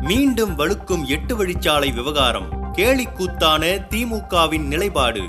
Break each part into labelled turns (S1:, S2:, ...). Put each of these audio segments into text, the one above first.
S1: மீண்டும் வலுக்கும் எட்டு வழிச்சாலை விவகாரம். கேலிக்கூத்தான திமுகவின் நிலைப்பாடு.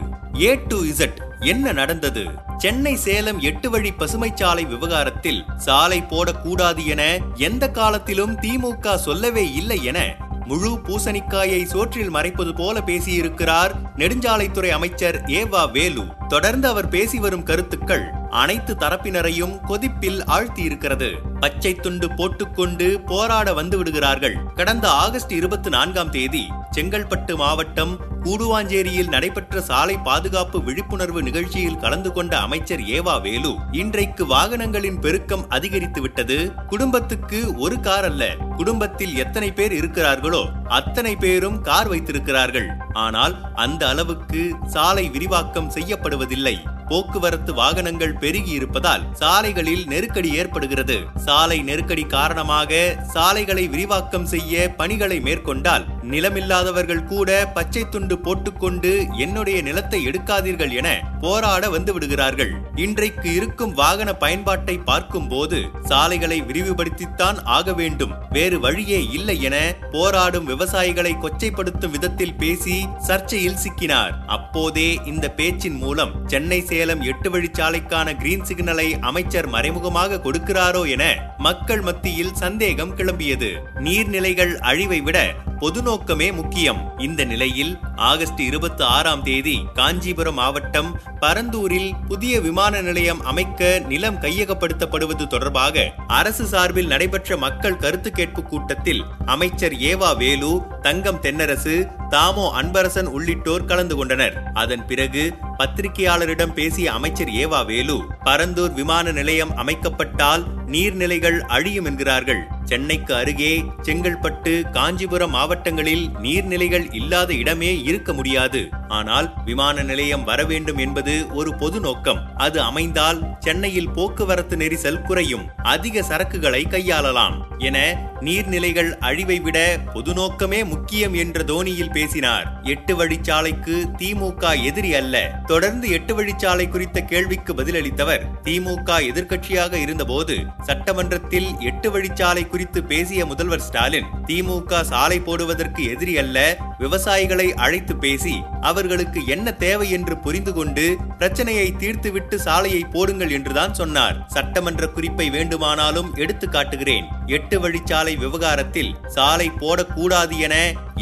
S1: ஏ டு இசட் என்ன நடந்தது? சென்னை சேலம் எட்டு வழி பசுமைச்சாலை விவகாரத்தில் சாலை போடக்கூடாது என எந்த காலத்திலும் திமுக சொல்லவே இல்லை என முழு பூசணிக்காயை சோற்றில் மறைப்பது போல பேசியிருக்கிறார் நெடுஞ்சாலைத்துறை அமைச்சர் ஏவா வேலு. தொடர்ந்து அவர் பேசி வரும் கருத்துக்கள் அனைத்து தரப்பினரையும் கொதிப்பில் ஆழ்த்தியிருக்கிறது. பச்சை துண்டு போட்டுக்கொண்டு போராட வந்து விடுகிறார்கள். கடந்த ஆகஸ்ட் இருபத்தி நான்காம் தேதி செங்கல்பட்டு மாவட்டம் கூடுவாஞ்சேரியில் நடைபெற்ற சாலை பாதுகாப்பு விழிப்புணர்வு நிகழ்ச்சியில் கலந்து கொண்ட அமைச்சர் ஏவா வேலு இன்றைக்கு வாகனங்களின் பெருக்கம் அதிகரித்து விட்டது. குடும்பத்துக்கு ஒரு கார் அல்ல குடும்பத்தில் எத்தனை பேர் இருக்கிறார்களோ அத்தனை பேரும் கார் வைத்திருக்கிறார்கள். ஆனால் அந்த அளவுக்கு சாலை விரிவாக்கம் செய்யப்படுவதில்லை. போக்குவரத்து வாகனங்கள் பெருகி இருப்பதால் சாலைகளில் நெருக்கடி ஏற்படுகிறது. சாலை நெருக்கடி காரணமாக சாலைகளை விரிவாக்கம் செய்ய பணிகளை மேற்கொண்டால் நிலமில்லாதவர்கள் கூட பச்சை துண்டு போட்டுக்கொண்டு என்னுடைய நிலத்தை எடுக்காதீர்கள் என போராட வந்து விடுகிறார்கள். இன்றைக்கு இருக்கும் வாகன பயன்பாட்டை பார்க்கும் போது சாலைகளை விரிவுபடுத்தித்தான் ஆக வேண்டும். வேறு வழியே இல்லை என போராடும் விவசாயிகளை கொச்சைப்படுத்தும் விதத்தில் பேசி சர்ச்சையில் சிக்கினார். அப்போதே இந்த பேச்சின் மூலம் சென்னை சேலம் எட்டு வழிச்சாலைக்கான கிரீன் சிக்னலை அமைச்சர் மறைமுகமாக கொடுக்கிறாரோ என மக்கள் மத்தியில் சந்தேகம் கிளம்பியது. நீர்நிலைகள் அழிவை விட பொது நோக்கமே முக்கியம். இந்த நிலையில் ஆகஸ்ட் இருபத்தி ஆறாம் தேதி காஞ்சிபுரம் மாவட்டம் பரந்தூரில் புதிய விமான நிலையம் அமைக்க நிலம் கையகப்படுத்தப்படுவது தொடர்பாக அரசு சார்பில் நடைபெற்ற மக்கள் கருத்து கேட்பு கூட்டத்தில் அமைச்சர் ஏவா வேலு தங்கம் தென்னரசு தாமோ அன்பரசன் உள்ளிட்டோர் கலந்து கொண்டனர். அதன் பிறகு பத்திரிகையாளரிடம் பேசிய அமைச்சர் ஏவா வேலு பரந்தூர் விமான நிலையம் அமைக்கப்பட்டால் நீர்நிலைகள் அழியும் என்கிறார்கள். சென்னைக்கு அருகே செங்கல்பட்டு காஞ்சிபுரம் மாவட்டங்களில் நீர்நிலைகள் இல்லாத இடமே இருக்க முடியாது. ஆனால் விமான நிலையம் வர வேண்டும் என்பது ஒரு பொது நோக்கம். அது அமைந்தால் சென்னையில் போக்குவரத்து நெரிசல் குறையும். அதிக சரக்குகளை கையாளலாம். என நீர்நிலைகள் அழிவை விட பொது நோக்கமே முக்கியம் என்ற தோனியில் பேசினார். எட்டு வழிச்சாலைக்கு திமுக எதிரி அல்ல. தொடர்ந்து எட்டு வழிச்சாலை குறித்த கேள்விக்கு பதிலளித்தவர் திமுக எதிர்க்கட்சியாக இருந்தபோது சட்டமன்றத்தில் எட்டு வழிச்சாலை குறித்து பேசிய முதல்வர் ஸ்டாலின் திமுக சாலை போடுவதற்கு எதிரி அல்ல விவசாயிகளை அழைத்து பேசி அவர்களுக்கு என்ன தேவை என்று புரிந்து கொண்டு பிரச்சனையை தீர்த்துவிட்டு சாலையை போடுங்கள் என்றுதான் சொன்னார். சட்டமன்ற குறிப்பை வேண்டுமானாலும் எடுத்து காட்டுகிறேன் எட்டு வழிச்சாலை விவகாரத்தில் சாலை போடக்கூடாது என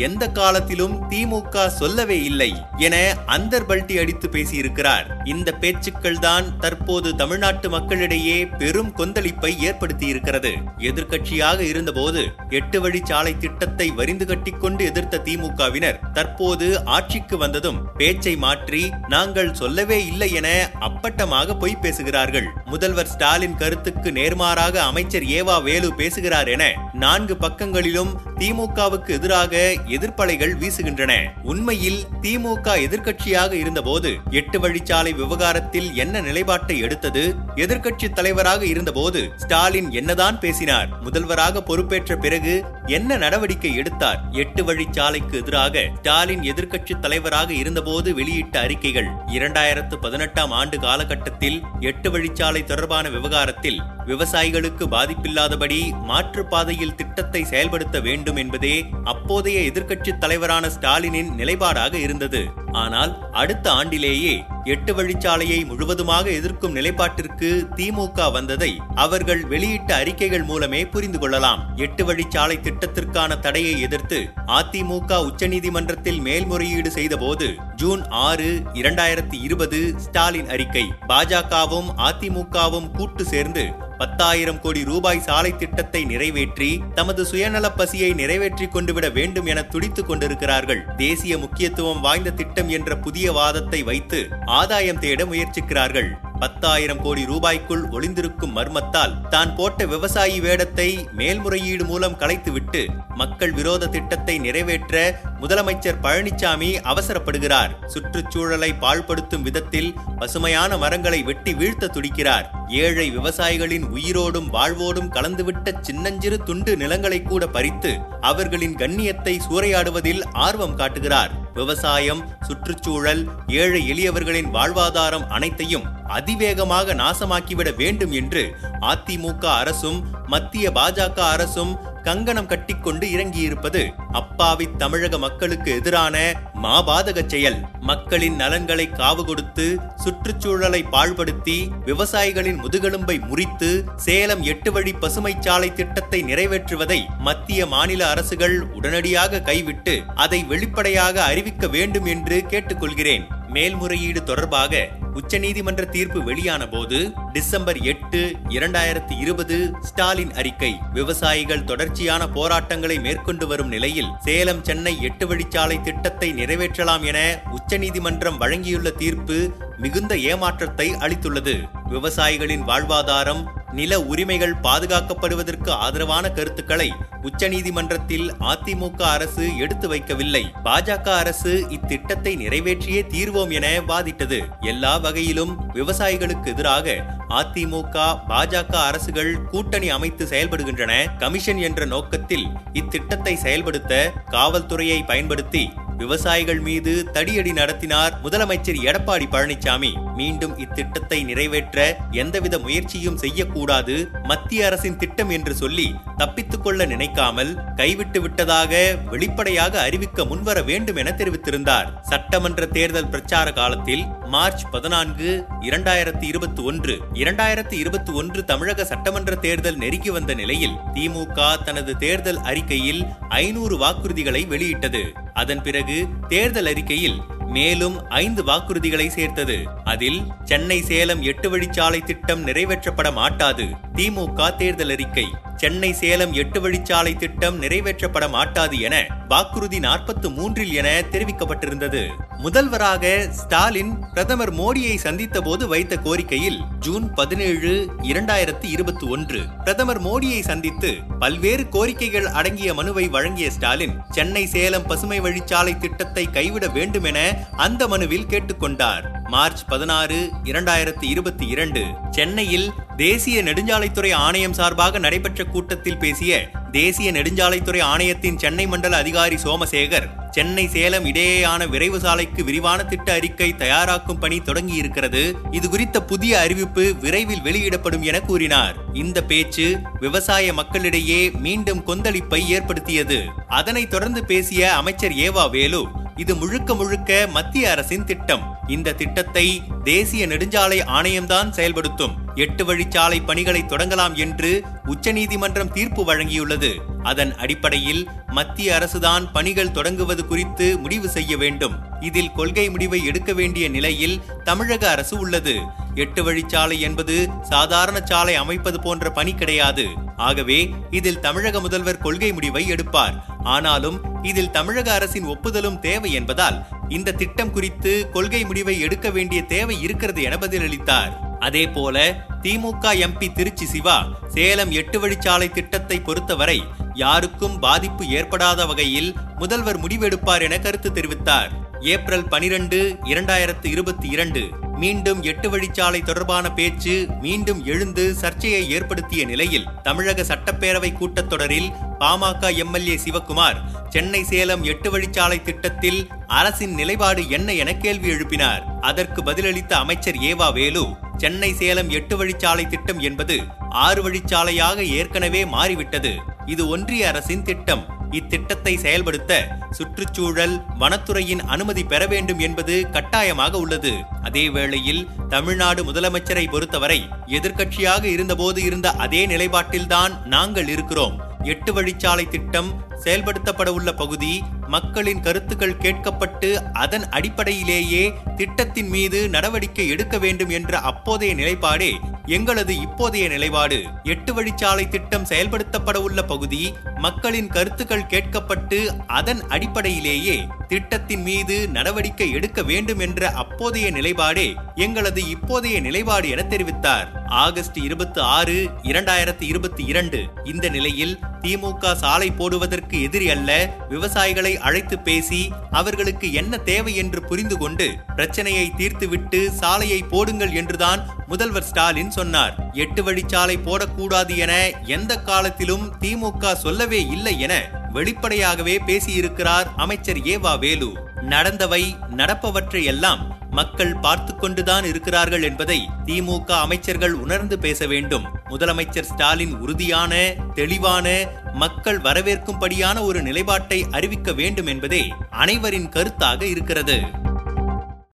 S1: எந்த காலத்திலும் திமுக சொல்லவே இல்லை என அந்தர்பல்டி அடித்து பேசியிருக்கிறார். இந்த பேச்சுக்கள் தான் தற்போது தமிழ்நாட்டு மக்களிடையே பெரும் கொந்தளிப்பை ஏற்படுத்தியிருக்கிறது. எதிர்க்கட்சியாக இருந்தபோது எட்டு வழிச்சாலை திட்டத்தை வரிந்து கட்டிக்கொண்டு எதிர்த்த திமுகவினர் தற்போது ஆட்சிக்கு வந்ததும் பேச்சை மாற்றி நாங்கள் சொல்லவே இல்லை என அப்பட்டமாக பொய் பேசுகிறார்கள். முதல்வர் ஸ்டாலின் கருத்துக்கு நேர்மாறாக அமைச்சர் ஏவா வேலு பேசுகிறார் என நான்கு பக்கங்களிலும் திமுகவுக்கு எதிராக எதிர்ப்பலைகள் வீசுகின்றன. உண்மையில் திமுக எதிர்க்கட்சியாக இருந்தபோது எட்டு வழிச்சாலை விவகாரத்தில் என்ன நிலைப்பாட்டை எடுத்தது? எதிர்க்கட்சி தலைவராக இருந்தபோது ஸ்டாலின் என்னதான் பேசினார்? முதல்வராக பொறுப்பேற்ற பிறகு என்ன நடவடிக்கை எடுத்தார்? எட்டு வழிச்சாலைக்கு எதிராக ஸ்டாலின் எதிர்க்கட்சி தலைவராக இருந்தபோது வெளியிட்ட அறிக்கைகள் இரண்டாயிரத்து பதினெட்டாம் ஆண்டு காலகட்டத்தில் எட்டு வழிச்சாலை தொடர்பான விவகாரத்தில் விவசாயிகளுக்கு பாதிப்பில்லாதபடி மாற்றுப்பாதையில் திட்டத்தை செயல்படுத்த வேண்டும் என்பதே அப்போதைய எதிர்க்கட்சி தலைவரான ஸ்டாலினின் நிலைப்பாடாக இருந்தது. ஆனால் அடுத்த ஆண்டிலேயே எட்டு வழிச்சாலையை முழுவதுமாக எதிர்க்கும் நிலைப்பாட்டிற்கு திமுக வந்ததை அவர்கள் வெளியிட்ட அறிக்கைகள் மூலமே புரிந்து கொள்ளலாம். எட்டு வழிச்சாலை திட்டத்திற்கான தடையை எதிர்த்து அதிமுக உச்சநீதிமன்றத்தில் மேல்முறையீடு செய்தபோது ஜூன் ஆறு இரண்டாயிரத்தி இருபது ஸ்டாலின் அறிக்கை. பாஜகவும் அதிமுகவும் கூட்டு சேர்ந்து பத்தாயிரம் கோடி ரூபாய் சாலை திட்டத்தை நிறைவேற்றி தமது சுயநல பசியை நிறைவேற்றி கொண்டுவிட வேண்டும் என துடித்துக் கொண்டிருக்கிறார்கள். தேசிய முக்கியத்துவம் வாய்ந்த திட்டம் என்ற புதிய வாதத்தை வைத்து ஆதாயம் தேட முயற்சிக்கிறார்கள். பத்தாயிரம் கோடி ரூபாய்க்குள் ஒளிந்திருக்கும் மர்மத்தால் தான் போட்ட விவசாயி வேடத்தை மேல்முறையீடு மூலம் கலைத்துவிட்டு மக்கள் விரோத திட்டத்தை நிறைவேற்ற முதலமைச்சர் பழனிசாமி அவசரப்படுகிறார். சுற்றுச்சூழலை பாழ்படுத்தும் விதத்தில் பசுமையான மரங்களை வெட்டி வீழ்த்த துடிக்கிறார். ஏழை விவசாயிகளின் உயிரோடும் வாழ்வோடும் கலந்துவிட்ட சின்னஞ்சிறு துண்டு நிலங்களை கூட பறித்து அவர்களின் கண்ணியத்தை சூறையாடுவதில் ஆர்வம் காட்டுகிறார். விவசாயம் சுற்றுச்சூழல் ஏழை எளியவர்களின் வாழ்வாதாரம் அனைத்தையும் அதிவேகமாக நாசமாக்கிவிட வேண்டும் என்று அதிமுக அரசும் மத்திய பாஜக அரசும் கங்கணம் கட்டிக்கொண்டு இறங்கியிருப்பது அப்பாவி தமிழக மக்களுக்கு எதிரான மாபாதக செயல். மக்களின் நலன்களை காவு கொடுத்து சுற்றுச்சூழலை பாழ்படுத்தி விவசாயிகளின் முதுகெலும்பை முறித்து சேலம் எட்டு வழி பசுமை சாலை திட்டத்தை நிறைவேற்றுவதை மத்திய மாநில அரசுகள் உடனடியாக கைவிட்டு அதை வெளிப்படையாக அறிவிக்க வேண்டும் என்று கேட்டுக்கொள்கிறேன். மேல்முறையீடு தொடர்பாக உச்சநீதிமன்ற தீர்ப்பு வெளியான போது டிசம்பர் எட்டு இரண்டாயிரத்தி இருபது ஸ்டாலின் அறிக்கை விவசாயிகள் தொடர்ச்சியான போராட்டங்களை மேற்கொண்டு வரும் நிலையில் சேலம் சென்னை எட்டு வழிச்சாலை திட்டத்தை நிறைவேற்றலாம் என உச்சநீதிமன்றம் வழங்கியுள்ள தீர்ப்பு மிகுந்த ஏமாற்றத்தை அளித்துள்ளது. விவசாயிகளின் வாழ்வாதாரம் நில உரிமைகள் பாதுகாக்கப்படுவதற்கு ஆதரவான கருத்துக்களை உச்சநீதிமன்றத்தில் அதிமுக அரசு எடுத்து வைக்கவில்லை. பாஜக அரசு இத்திட்டத்தை நிறைவேற்றியே தீர்வோம் என வாதிட்டது. எல்லா வகையிலும் விவசாயிகளுக்கு எதிராக அதிமுக பாஜக அரசுகள் கூட்டணி அமைத்து செயல்படுகின்றன. கமிஷன் என்ற நோக்கத்தில் இத்திட்டத்தை செயல்படுத்த காவல்துறையை பயன்படுத்தி விவசாயிகள் மீது தடியடி நடத்தினார் முதலமைச்சர் எடப்பாடி பழனிசாமி. மீண்டும் இத்திட்டத்தை நிறைவேற்ற எந்தவித முயற்சியும் செய்யக்கூடாது மத்திய அரசின் திட்டம் என்று சொல்லி தப்பித்துக் கொள்ள நினைக்காமல் கைவிட்டு விட்டதாக வெளிப்படையாக அறிவிக்க முன்வர வேண்டும் என தெரிவித்திருந்தார். சட்டமன்ற தேர்தல் பிரச்சார காலத்தில் மார்ச் பதினான்கு இரண்டாயிரத்தி இருபத்தி ஒன்று இரண்டாயிரத்தி இருபத்தி ஒன்று தமிழக சட்டமன்ற தேர்தல் நெருங்கி வந்த நிலையில் திமுக தனது தேர்தல் அறிக்கையில் ஐநூறு வாக்குறுதிகளை வெளியிட்டது. அதன் பிறகு தேர்தல் அறிக்கையில் மேலும் ஐந்து வாக்குறுதிகளை சேர்த்தது. அதில் சென்னை சேலம் எட்டு வழிச்சாலை திட்டம் நிறைவேற்றப்பட மாட்டாது. திமுக தேர்தல் அறிக்கை. சென்னை சேலம் எட்டு வழிச்சாலை திட்டம் நிறைவேற்றப்பட மாட்டாது என வாக்குறுதி நாற்பத்து மூன்றில் என தெரிவிக்கப்பட்டிருந்தது. முதல்வராக ஸ்டாலின் பிரதமர் மோடியை சந்தித்த போது வைத்த கோரிக்கையில் ஜூன் பதினேழு இரண்டாயிரத்தி இருபத்தி ஒன்று. பிரதமர் மோடியை சந்தித்து பல்வேறு கோரிக்கைகள் அடங்கிய மனுவை வழங்கிய ஸ்டாலின் சென்னை சேலம் பசுமை வழிச்சாலை திட்டத்தை கைவிட வேண்டும் என அந்த மனுவில் கேட்டுக்கொண்டார். மார்ச் பதினாறு இரண்டாயிரத்தி இருபத்தி இரண்டு சென்னையில் தேசிய நெடுஞ்சாலைத்துறை ஆணையம் சார்பாக நடைபெற்ற கூட்டத்தில் பேசிய தேசிய நெடுஞ்சாலைத்துறை ஆணையத்தின் சென்னை மண்டல அதிகாரி சோமசேகர் சென்னை சேலம் இடையேயான விரைவு சாலைக்கு விரிவான திட்ட அறிக்கை தயாராக்கும் பணி தொடங்கி இருக்கிறது இது குறித்த புதிய அறிவிப்பு விரைவில் வெளியிடப்படும் என கூறினார். இந்த பேச்சு விவசாய மக்களிடையே மீண்டும் கொந்தளிப்பை ஏற்படுத்தியது. அதனைத் தொடர்ந்து பேசிய அமைச்சர் ஏவா வேலு இது முழுக்க முழுக்க மத்திய அரசின் திட்டம். இந்த திட்டத்தை தேசிய நெடுஞ்சாலை ஆணையம்தான் செயல்படுத்தும். எட்டு வழிச்சாலை பணிகளை தொடங்கலாம் என்று உச்சநீதிமன்றம் தீர்ப்பு வழங்கியுள்ளது. அதன் அடிப்படையில் மத்திய அரசுதான் பணிகள் தொடங்குவது குறித்து முடிவு செய்ய வேண்டும். இதில் கொள்கை முடிவை எடுக்க வேண்டிய நிலையில் தமிழக அரசு உள்ளது. எட்டு வழிச்சாலை என்பது சாதாரண சாலை அமைப்பது போன்ற பணி கிடையாது. ஆகவே இதில் தமிழக முதல்வர் கொள்கை முடிவை எடுப்பார். ஆனாலும் இதில் தமிழக அரசின் ஒப்புதலும் தேவை என்பதால் இந்த திட்டம் குறித்து கொள்கை முடிவை எடுக்க வேண்டிய தேவை இருக்கிறது என பதிலளித்தார். அதே போல திமுக எம்பி திருச்சி சிவா சேலம் எட்டு வழிச்சாலை திட்டத்தை பொறுத்தவரை யாருக்கும் பாதிப்பு ஏற்படாத வகையில் முதல்வர் முடிவெடுப்பார் என கருத்து தெரிவித்தார். ஏப்ரல் பனிரெண்டு இரண்டாயிரத்து இருபத்தி இரண்டு. மீண்டும் எட்டு வழிச்சாலை தொடர்பான பேச்சு மீண்டும் எழுந்து சர்ச்சையை ஏற்படுத்திய நிலையில் தமிழக சட்டப்பேரவை கூட்டத்தொடரில் பாமக எம்எல்ஏ சிவக்குமார் சென்னை சேலம் எட்டு வழிச்சாலை திட்டத்தில் அரசின் நிலைப்பாடு என்ன என கேள்வி எழுப்பினார். அதற்கு பதிலளித்த அமைச்சர் ஏவா வேலு சென்னை சேலம் எட்டு வழிச்சாலை திட்டம் என்பது ஆறு வழிச்சாலையாக ஏற்கனவே மாறிவிட்டது. இது ஒன்றிய அரசின் திட்டம். இத்திட்டத்தை செயல்படுத்த சுற்றுச்சூழல் வனத்துறையின் அனுமதி பெற வேண்டும் என்பது கட்டாயமாக உள்ளது. அதேவேளையில் தமிழ்நாடு முதலமைச்சரை பொறுத்தவரை எதிர்க்கட்சியாக இருந்தபோது இருந்த அதே நிலைப்பாட்டில்தான் நாங்கள் இருக்கிறோம். எட்டு வழிச்சாலை திட்டம் செயல்படுத்தப்பட உள்ள பகுதி மக்களின் கருத்துக்கள் கேட்கப்பட்டு அதன் அடிப்படையிலேயே திட்டத்தின் மீது நடவடிக்கை எடுக்க வேண்டும் என்ற அப்போதைய நிலைப்பாடே எங்களது இப்போதைய நிலைப்பாடு எட்டு வழிச்சாலை திட்டம் செயல்படுத்தப்பட உள்ள பகுதி மக்களின் கருத்துக்கள் கேட்கப்பட்டு அதன் அடிப்படையிலேயே திட்டத்தின் மீது நடவடிக்கை எடுக்க வேண்டும் என்ற அப்போதைய நிலைப்பாடே எங்களது இப்போதைய நிலைப்பாடு என தெரிவித்தார். ஆகஸ்ட் இருபத்தி ஆறு இரண்டாயிரத்தி இருபத்தி இரண்டு. இந்த நிலையில் திமுக சாலை போடுவதற்கு எதிரி அல்ல விவசாயிகளை அழைத்து பேசி அவர்களுக்கு என்ன தேவை என்று புரிந்து கொண்டு பிரச்சனையை தீர்த்துவிட்டு சாலையை போடுங்கள் என்றுதான் முதல்வர் ஸ்டாலின் சொன்னார் எட்டு வழிச்சாலை போடக்கூடாது என எந்த காலத்திலும் திமுக சொல்லவே இல்லை என வெளிப்படையாகவே பேசியிருக்கிறார் அமைச்சர் ஏவா வேலு. நடந்தவை நடப்பவற்றை எல்லாம் மக்கள் பார்த்து கொண்டுதான் இருக்கிறார்கள் என்பதை திமுக அமைச்சர்கள் உணர்ந்து பேச வேண்டும். முதலமைச்சர் ஸ்டாலின் உறுதியான தெளிவான மக்கள் வரவேற்கும்படியான ஒரு நிலைப்பாட்டை அறிவிக்க வேண்டும் என்பதே அனைவரின் கருத்தாக இருக்கிறது.